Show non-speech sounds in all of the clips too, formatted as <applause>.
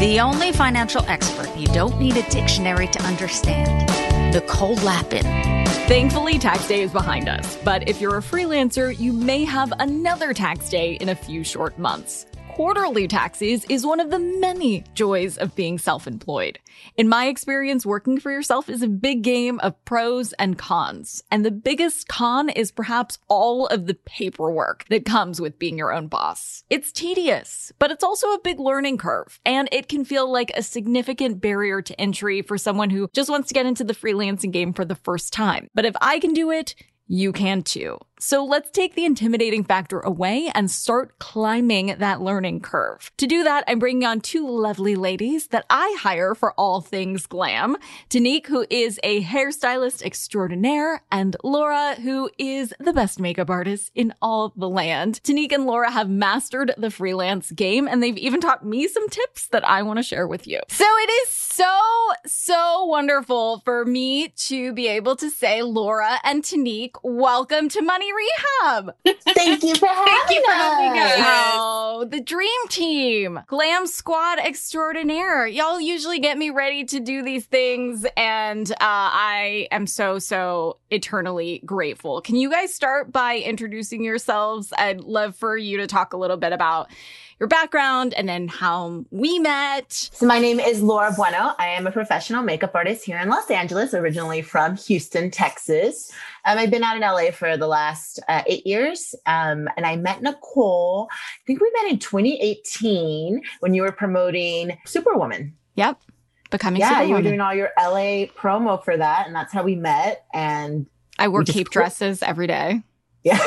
The only financial expert you don't need a dictionary to understand. Nicole Lapin. Thankfully, tax day is behind us, but if you're a freelancer, you may have another tax day in a few short months. Quarterly taxes is one of the many joys of being self employed. In my experience, working for yourself is a big game of pros and cons. And the biggest con is perhaps all of the paperwork that comes with being your own boss. It's tedious, but it's also a big learning curve. And it can feel like a significant barrier to entry for someone who just wants to get into the freelancing game for the first time. But if I can do it, you can too. So let's take the intimidating factor away and start climbing that learning curve. To do that, I'm bringing on two lovely ladies that I hire for all things glam. Tanique, who is a hairstylist extraordinaire, and Laura, who is the best makeup artist in all the land. Tanique and Laura have mastered the freelance game, and they've even taught me some tips that I want to share with you. So it is so, so wonderful for me to be able to say, Laura and Tanique, welcome to Money Rehab. Thank you for <laughs> having you for having us. us. Oh, the dream team, glam squad extraordinaire. Y'all usually get me ready to do these things, and uh, I am so, so eternally grateful. Can you guys start by introducing yourselves? I'd love for you to talk a little bit about your background and then how we met. So my name is Laura Bueno. I am a professional makeup artist here in Los Angeles, originally from Houston, Texas. Um, I've been out in LA for the last uh, eight years, um, and I met Nicole. I think we met in 2018 when you were promoting Superwoman. Yep. Becoming yeah, you were doing all your LA promo for that, and that's how we met. And I wore we just cape dresses every day. yeah, <laughs>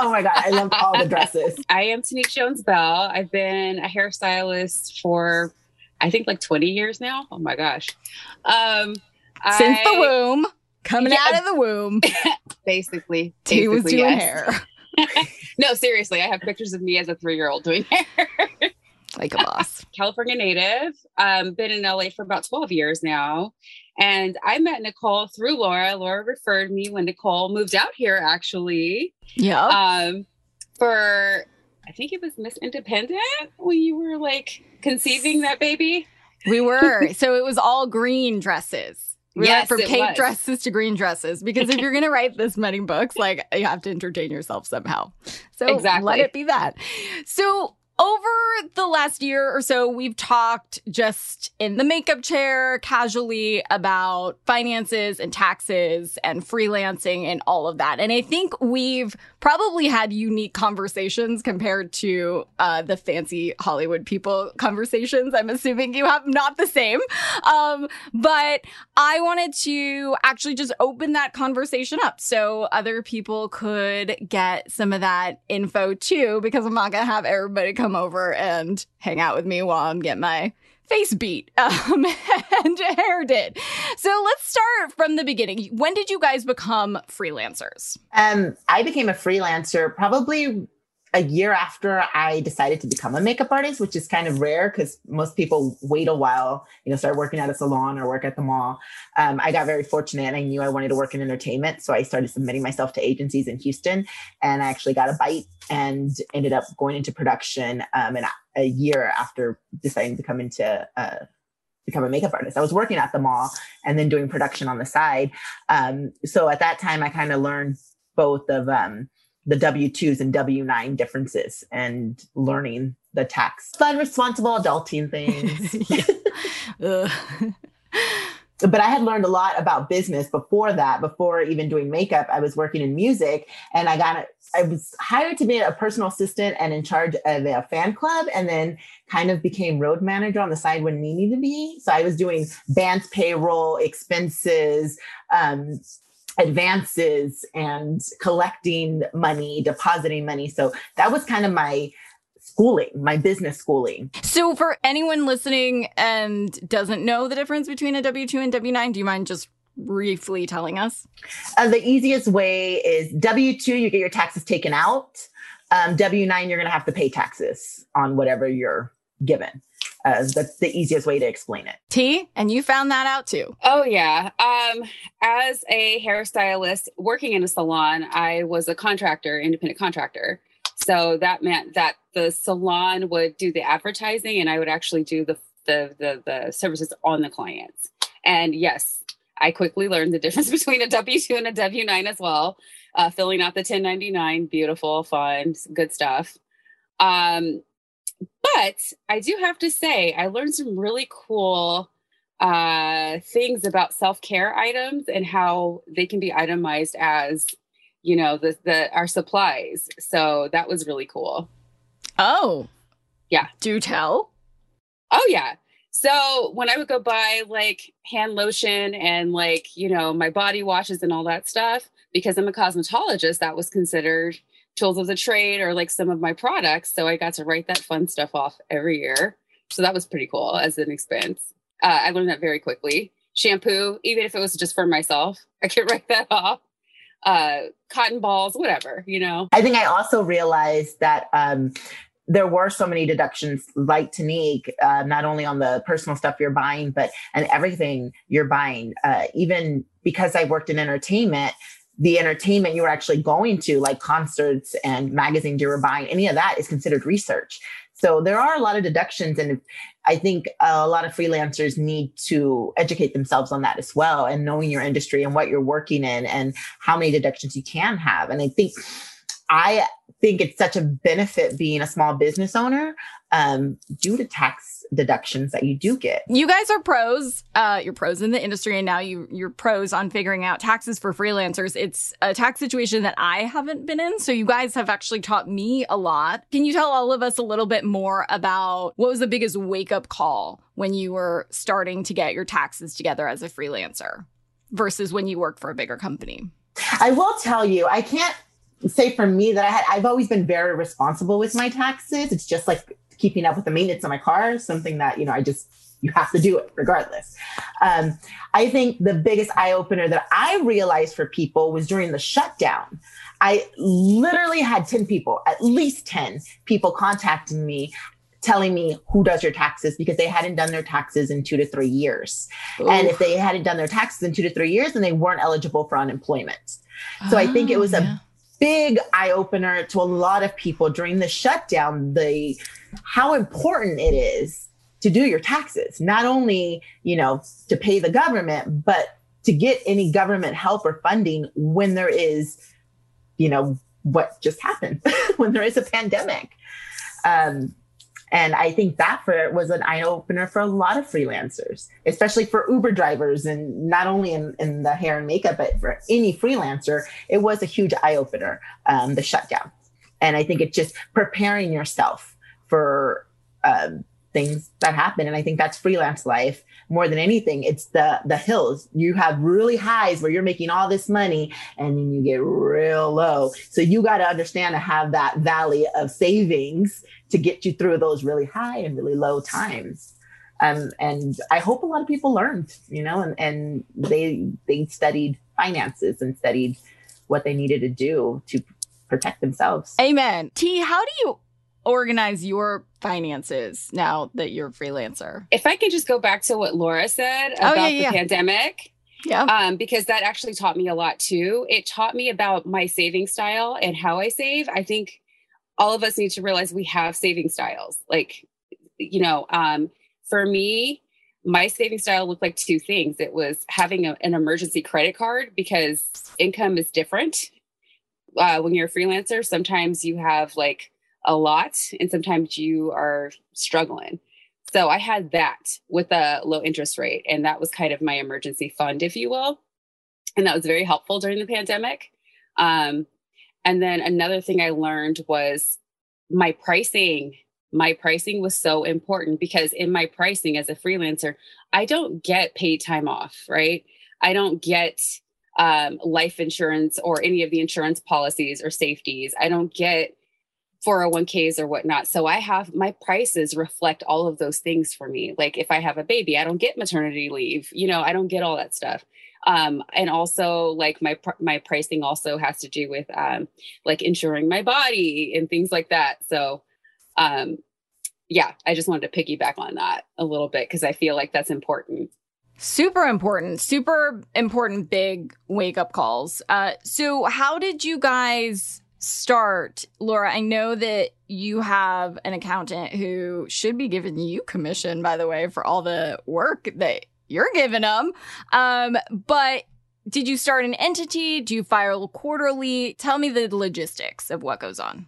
oh my god, I love all the dresses. <laughs> I am Tanique Jones Bell. I've been a hairstylist for I think like 20 years now. Oh my gosh. Um Since I- the womb, coming Yeah. out of the womb, <laughs> Basically. he was doing yes. hair <laughs> No, seriously. I have pictures of me as a three year old doing hair. <laughs> like a boss. California native. Um, been in LA for about 12 years now. And I met Nicole through Laura. Laura referred me when Nicole moved out here actually. Yeah. Um for I think it was Miss Independent when you were like conceiving that baby. We were. so it was all green dresses. We Yes, from was. dresses to green dresses because if you're going to write this many books, like you have to entertain yourself somehow. So Exactly. let it be that. So over the last year or so, we've talked just in the makeup chair casually about finances and taxes and freelancing and all of that. And I think we've probably had unique conversations compared to uh, the fancy Hollywood people conversations. I'm assuming you have not the same. Um, but I wanted to actually just open that conversation up so other people could get some of that info too, because I'm not going to have everybody come over and hang out with me while I'm getting my face beat <laughs> um, and hair did. So let's start from the beginning. When did you guys become freelancers? Um, I became a freelancer probably a year after I decided to become a makeup artist, which is kind of rare because most people wait a while, you know, start working at a salon or work at the mall. Um, I got very fortunate and I knew I wanted to work in entertainment. So I started submitting myself to agencies in Houston and I actually got a bite and ended up going into production um, and a year after deciding to come into uh, become a makeup artist. I was working at the mall and then doing production on the side. Um, so at that time, I kind of learned both of um, the W 2s and W 9 differences and learning the tax fun, responsible adulting things. <laughs> <laughs> but I had learned a lot about business before that. Before even doing makeup, I was working in music, and I got I was hired to be a personal assistant and in charge of a fan club, and then kind of became road manager on the side when needed to be. So I was doing band's payroll, expenses, um, advances, and collecting money, depositing money. So that was kind of my schooling, my business schooling. So, for anyone listening and doesn't know the difference between a W 2 and W 9, do you mind just briefly telling us? Uh, the easiest way is W 2, you get your taxes taken out. Um, W 9, you're going to have to pay taxes on whatever you're given. Uh, that's the easiest way to explain it. T, and you found that out too. Oh yeah. Um, as a hairstylist working in a salon, I was a contractor, independent contractor. So that meant that the salon would do the advertising and I would actually do the the the, the services on the clients. And yes, I quickly learned the difference <laughs> between a W two and a W nine as well. Uh, filling out the 1099, beautiful, fun, good stuff. Um, but I do have to say, I learned some really cool uh, things about self care items and how they can be itemized as you know the the our supplies. So that was really cool. Oh. Yeah. Do tell. Oh yeah. So when i would go buy like hand lotion and like you know my body washes and all that stuff because i'm a cosmetologist that was considered tools of the trade or like some of my products so i got to write that fun stuff off every year so that was pretty cool as an expense uh, i learned that very quickly shampoo even if it was just for myself <laughs> i could write that off uh, cotton balls, whatever, you know. I think I also realized that um, there were so many deductions like Tanique, uh, not only on the personal stuff you're buying, but and everything you're buying. Uh, even because I worked in entertainment, the entertainment you were actually going to, like concerts and magazines you were buying, any of that is considered research. So there are a lot of deductions, and I think a lot of freelancers need to educate themselves on that as well, and knowing your industry and what you're working in, and how many deductions you can have. And I think I think it's such a benefit being a small business owner um, due to tax deductions that you do get. You guys are pros. Uh, you're pros in the industry, and now you you're pros on figuring out taxes for freelancers. It's a tax situation that I haven't been in, so you guys have actually taught me a lot. Can you tell all of us a little bit more about what was the biggest wake up call when you were starting to get your taxes together as a freelancer versus when you work for a bigger company? I will tell you, I can't say for me that I had I've always been very responsible with my taxes. It's just like keeping up with the maintenance of my car, something that, you know, I just, you have to do it regardless. Um, I think the biggest eye opener that I realized for people was during the shutdown. I literally had 10 people, at least 10 people contacting me telling me who does your taxes because they hadn't done their taxes in two to three years. Ooh. And if they hadn't done their taxes in two to three years, then they weren't eligible for unemployment. So oh, I think it was yeah. a big eye opener to a lot of people during the shutdown. The how important it is to do your taxes, not only, you know, to pay the government, but to get any government help or funding when there is, you know, what just happened, <laughs> when there is a pandemic. Um, and I think that for was an eye opener for a lot of freelancers, especially for Uber drivers and not only in, in the hair and makeup, but for any freelancer, it was a huge eye opener, um, the shutdown. And I think it's just preparing yourself for um, things that happen. And I think that's freelance life more than anything. It's the the hills. You have really highs where you're making all this money and then you get real low. So you got to understand to have that valley of savings to get you through those really high and really low times. Um, and I hope a lot of people learned, you know, and, and they they studied finances and studied what they needed to do to protect themselves. Amen. T, how do you organize your finances now that you're a freelancer? If I can just go back to what Laura said Oh, about yeah, the pandemic, Yeah. um, because that actually taught me a lot too. It taught me about my saving style and how I save. I think all of us need to realize we have saving styles. Like, you know, um, for me, my saving style looked like two things. It was having a, an emergency credit card because income is different. Uh, when you're a freelancer, sometimes you have like a lot and sometimes you are struggling. So I had that with a low interest rate, and that was kind of my emergency fund, if you will. And that was very helpful during the pandemic. Um, and then another thing I learned was my pricing. My pricing was so important because in my pricing as a freelancer, I don't get paid time off, right? I don't get um, life insurance or any of the insurance policies or safeties. I don't get 401ks or whatnot. So I have my prices reflect all of those things for me. Like if I have a baby, I don't get maternity leave. You know, I don't get all that stuff. Um, and also like my my pricing also has to do with um, like insuring my body and things like that. So um, yeah, I just wanted to piggyback on that a little bit because I feel like that's important. Super important, super important big wake up calls. Uh, so, how did you guys start? Laura, I know that you have an accountant who should be giving you commission, by the way, for all the work that you're giving them. Um, but did you start an entity? Do you file quarterly? Tell me the logistics of what goes on.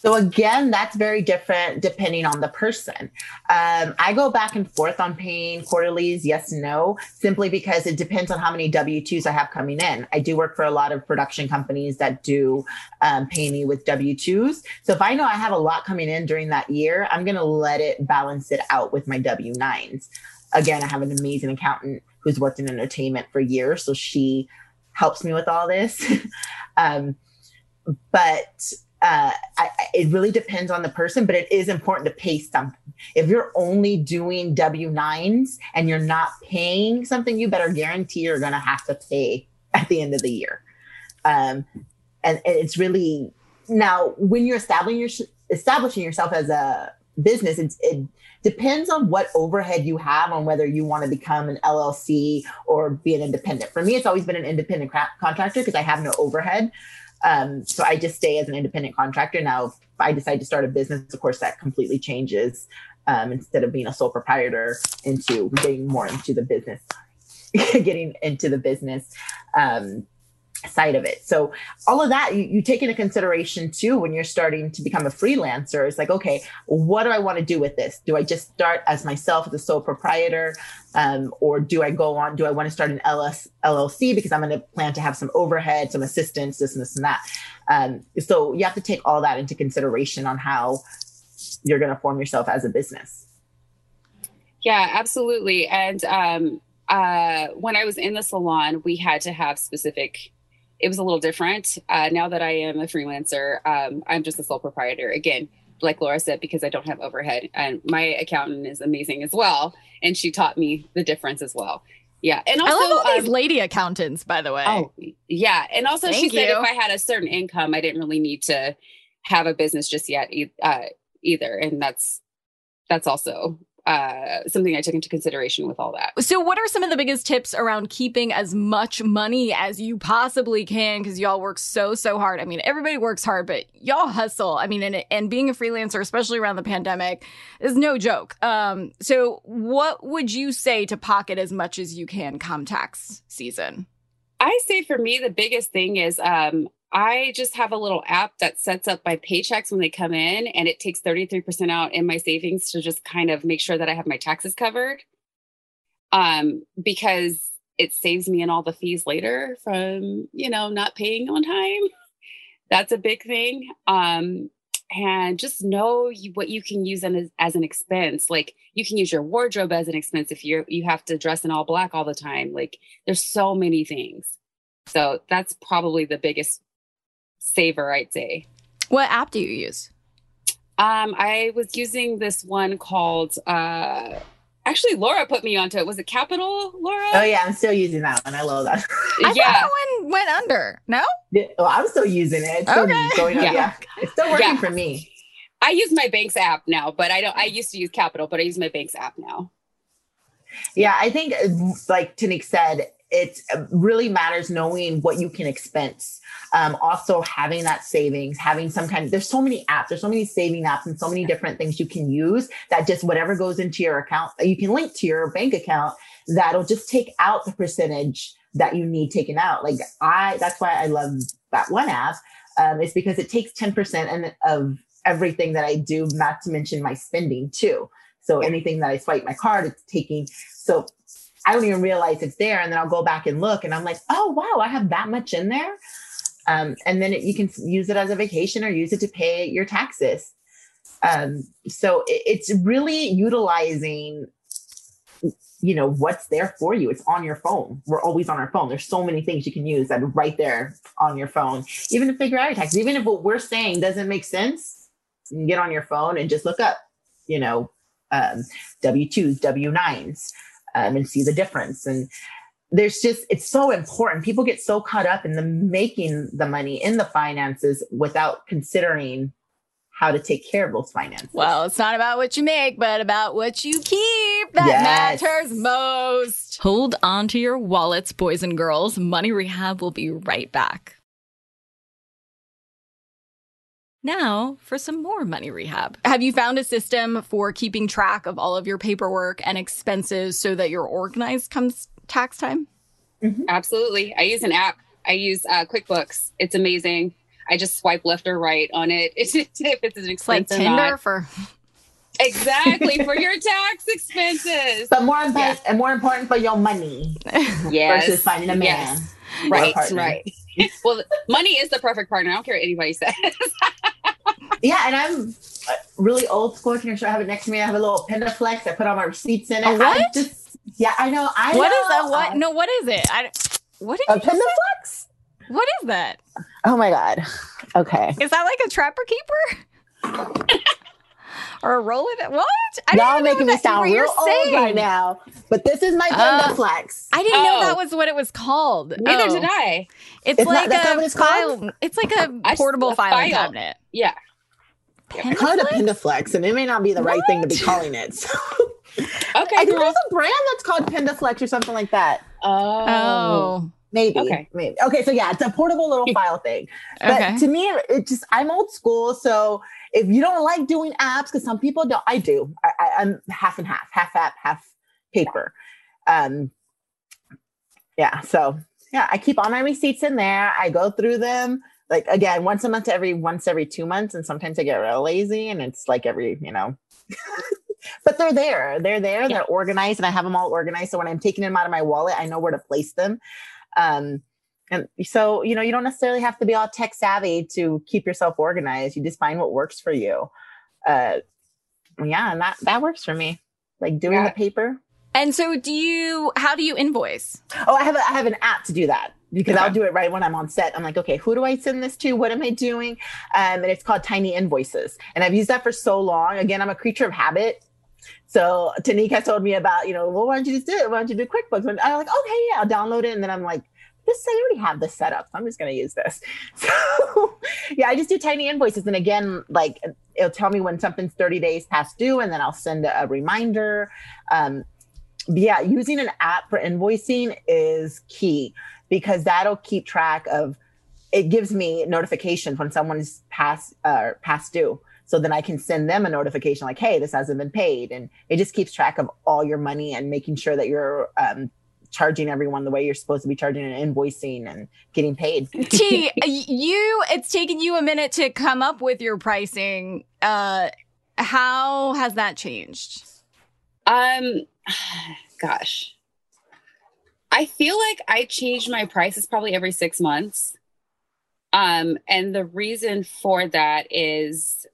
So again, that's very different depending on the person. Um, I go back and forth on paying quarterlies, yes, no, simply because it depends on how many W twos I have coming in. I do work for a lot of production companies that do um, pay me with W twos. So if I know I have a lot coming in during that year, I'm going to let it balance it out with my W nines. Again, I have an amazing accountant who's worked in entertainment for years, so she helps me with all this. <laughs> um, but uh, I, it really depends on the person, but it is important to pay something. If you're only doing W 9s and you're not paying something, you better guarantee you're going to have to pay at the end of the year. Um, and, and it's really now when you're establishing, your, establishing yourself as a business, it depends on what overhead you have on whether you want to become an LLC or be an independent. For me, it's always been an independent cra- contractor because I have no overhead. Um, so I just stay as an independent contractor. Now, if I decide to start a business, of course, that completely changes. Um, instead of being a sole proprietor, into getting more into the business, <laughs> getting into the business um, side of it. So all of that you, you take into consideration too when you're starting to become a freelancer. It's like, okay, what do I want to do with this? Do I just start as myself as a sole proprietor? Um, or do I go on? Do I want to start an LS, LLC because I'm going to plan to have some overhead, some assistance, this and this and that. Um, so you have to take all that into consideration on how you're going to form yourself as a business. Yeah, absolutely. And um, uh, when I was in the salon, we had to have specific. It was a little different. Uh, now that I am a freelancer, um, I'm just a sole proprietor. Again, like Laura said, because I don't have overhead, and my accountant is amazing as well, and she taught me the difference as well. Yeah, and also I love all these um, lady accountants, by the way. Oh, yeah. And also, she Thank said if I had a certain income, I didn't really need to have a business just yet uh, either. And that's that's also uh, something I took into consideration with all that. So, what are some of the biggest tips around keeping as much money as you possibly can? Because y'all work so, so hard. I mean, everybody works hard, but y'all hustle. I mean, and, and being a freelancer, especially around the pandemic, is no joke. Um, so, what would you say to pocket as much as you can come tax season? I say for me, the biggest thing is um, I just have a little app that sets up my paychecks when they come in, and it takes 33% out in my savings to just kind of make sure that I have my taxes covered. Um, because it saves me in all the fees later from, you know, not paying on time. <laughs> That's a big thing. Um, and just know what you can use as, as an expense. Like you can use your wardrobe as an expense if you you have to dress in all black all the time. Like there's so many things. So that's probably the biggest saver, I'd say. What app do you use? Um, I was using this one called uh, Actually, Laura put me onto it. Was it Qapital, Laura? Oh yeah, I'm still using that one. I love that. I yeah. thought that one went under. No? Yeah, well, I'm still using it. It's still Okay. going on. Yeah. Yeah. it's still working Yeah. for me. I use my bank's app now, but I don't. I used to use Qapital, but I use my bank's app now. Yeah, I think, like Tanique said, it really matters knowing what you can expense. Um, also, having that savings, having some kind of, there's so many apps, there's so many saving apps, and so many different things you can use that just whatever goes into your account, you can link to your bank account that'll just take out the percentage that you need taken out. Like, I, that's why I love that one app. Um, it's because it takes 10% and of everything that I do, not to mention my spending too. So anything that I swipe my card, it's taking. So I don't even realize it's there. And then I'll go back and look and I'm like, oh, wow, I have that much in there. Um, and then it, you can use it as a vacation or use it to pay your taxes. Um, so it, it's really utilizing, you know, what's there for you. It's on your phone. We're always on our phone. There's so many things you can use that are right there on your phone, even to figure out your taxes. Even if what we're saying doesn't make sense, you can get on your phone and just look up, you know, um, W2s, W9s, um, and see the difference. And there's just, it's so important. People get so caught up in the making the money in the finances without considering how to take care of those finances. Well, it's not about what you make, but about what you keep that Yes. matters most. Hold on to your wallets, boys and girls. Money Rehab will be right back. Now, for some more money rehab. Have you found a system for keeping track of all of your paperwork and expenses so that you're organized comes tax time? Absolutely. I use an app. I use uh, QuickBooks. It's amazing. I just swipe left or right on it. <laughs> If it's an It's like expense or Tinder not. for Exactly for <laughs> your tax expenses. But more important, and more important for your money <laughs> Yes. versus finding a man. Yes. or a Right. Right. <laughs> well, money is the perfect partner. I don't care what anybody says. <laughs> Yeah, and I'm uh, really old school. Can I show I have it next to me? I have a little Pendaflex. I put all my receipts in it. A what? I just, yeah, I know. I What know. is that? What? uh, No, what is it? I, what did a you just say? Pendaflex? What is that? Oh my god. Okay. Is that like a trapper keeper? <laughs> or a roll it? What? I Y'all even know making me sound what real you're old saying. right now. But this is my Oh. Pendaflex. I didn't know Oh. that was what it was called. Neither Oh. did I. It's, It's not- like that's a what it's called? file- It's like a I portable a filing file. cabinet. Yeah. I call it a Pendaflex, and it may not be the right thing to be calling it. So, <laughs> Okay. I think girl. there's a brand that's called Pendaflex or something like that. Oh. Oh, Maybe. Okay. Maybe. Okay. So yeah, it's a portable little <laughs> file thing. But okay. to me, it just I'm old school. So if you don't like doing apps, because some people don't, I do. I, I'm half and half, half app, half paper. Um, yeah. So yeah, I keep all my receipts in there. I go through them like again once a month every once every two months, and sometimes I get real lazy, and it's like every you know. <laughs> but they're there. They're there. They're organized, and I have them all organized. So when I'm taking them out of my wallet, I know where to place them. Um, and so, you know, you don't necessarily have to be all tech savvy to keep yourself organized. You just find what works for you. Uh, yeah, and that that works for me. Like doing Yeah. the paper. And so, do you? How do you invoice? Oh, I have a, I have an app to do that because Okay. I'll do it right when I'm on set. I'm like, okay, who do I send this to? What am I doing? Um, and it's called Tiny Invoices, and I've used that for so long. Again, I'm a creature of habit. So Tanika has told me about, you know, well, why don't you just do it? Why don't you do QuickBooks? And I'm like, okay, yeah, I'll download it, and then I'm like, this I already have this set up. So I'm just going to use this. <laughs> So yeah, I just do tiny invoices. And again, like it'll tell me when something's 30 days past due, and then I'll send a, reminder. Um, yeah, using an app for invoicing is key because that'll keep track of it gives me notifications when someone's past uh past due. So then I can send them a notification like, hey, this hasn't been paid. And it just keeps track of all your money and making sure that you're um, charging everyone the way you're supposed to be charging and invoicing and getting paid. <laughs> T, you. It's taken you a minute to come up with your pricing. Uh, how has that changed? Um, <sighs> gosh, I feel like I change my prices probably every six months. Um, and the reason for that is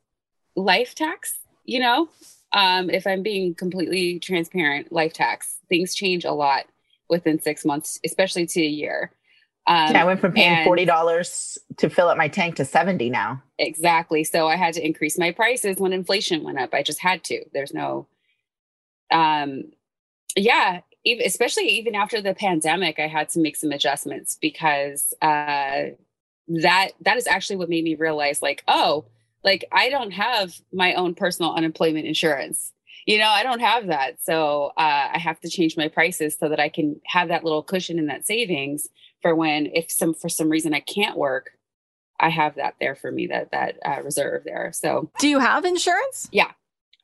life tax. You know, um, if I'm being completely transparent, life tax things change a lot within six months, especially to a year. Um, yeah, I went from paying forty dollars to fill up my tank to seventy now. Exactly. So I had to increase my prices when inflation went up. I just had to. There's no um yeah, especially even after the pandemic, I had to make some adjustments because uh, that that is actually what made me realize, like, oh, like I don't have my own personal unemployment insurance. You know, I don't have that, so uh, I have to change my prices so that I can have that little cushion in that savings for when, if some for some reason I can't work, I have that there for me that that uh, reserve there. So, do you have insurance? Yeah,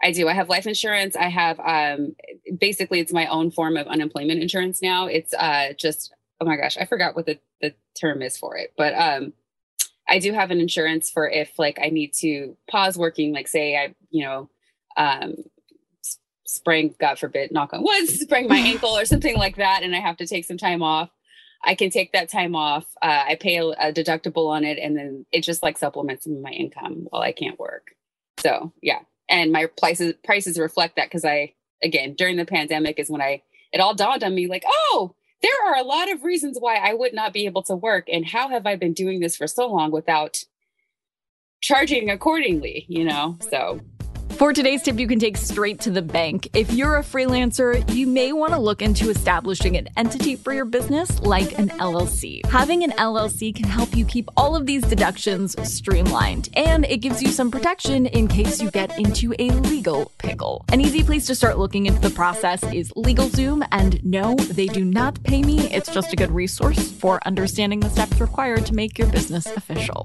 I do. I have life insurance. I have um basically it's my own form of unemployment insurance now. It's uh just oh my gosh, I forgot what the the term is for it. But um I do have an insurance for if like I need to pause working like say I, you know, um sprain god forbid knock on wood <laughs> sprain my ankle or something like that and I have to take some time off. I can take that time off. Uh, I pay a, a deductible on it and then it just like supplements my income while I can't work. So, yeah, and my prices prices reflect that because I again during the pandemic is when I it all dawned on me like oh there are a lot of reasons why I would not be able to work and how have I been doing this for so long without charging accordingly you know so for today's tip, you can take straight to the bank. If you're a freelancer, you may want to look into establishing an entity for your business like an LLC. Having an LLC can help you keep all of these deductions streamlined, and it gives you some protection in case you get into a legal pickle. An easy place to start looking into the process is LegalZoom, and no, they do not pay me. It's just a good resource for understanding the steps required to make your business official.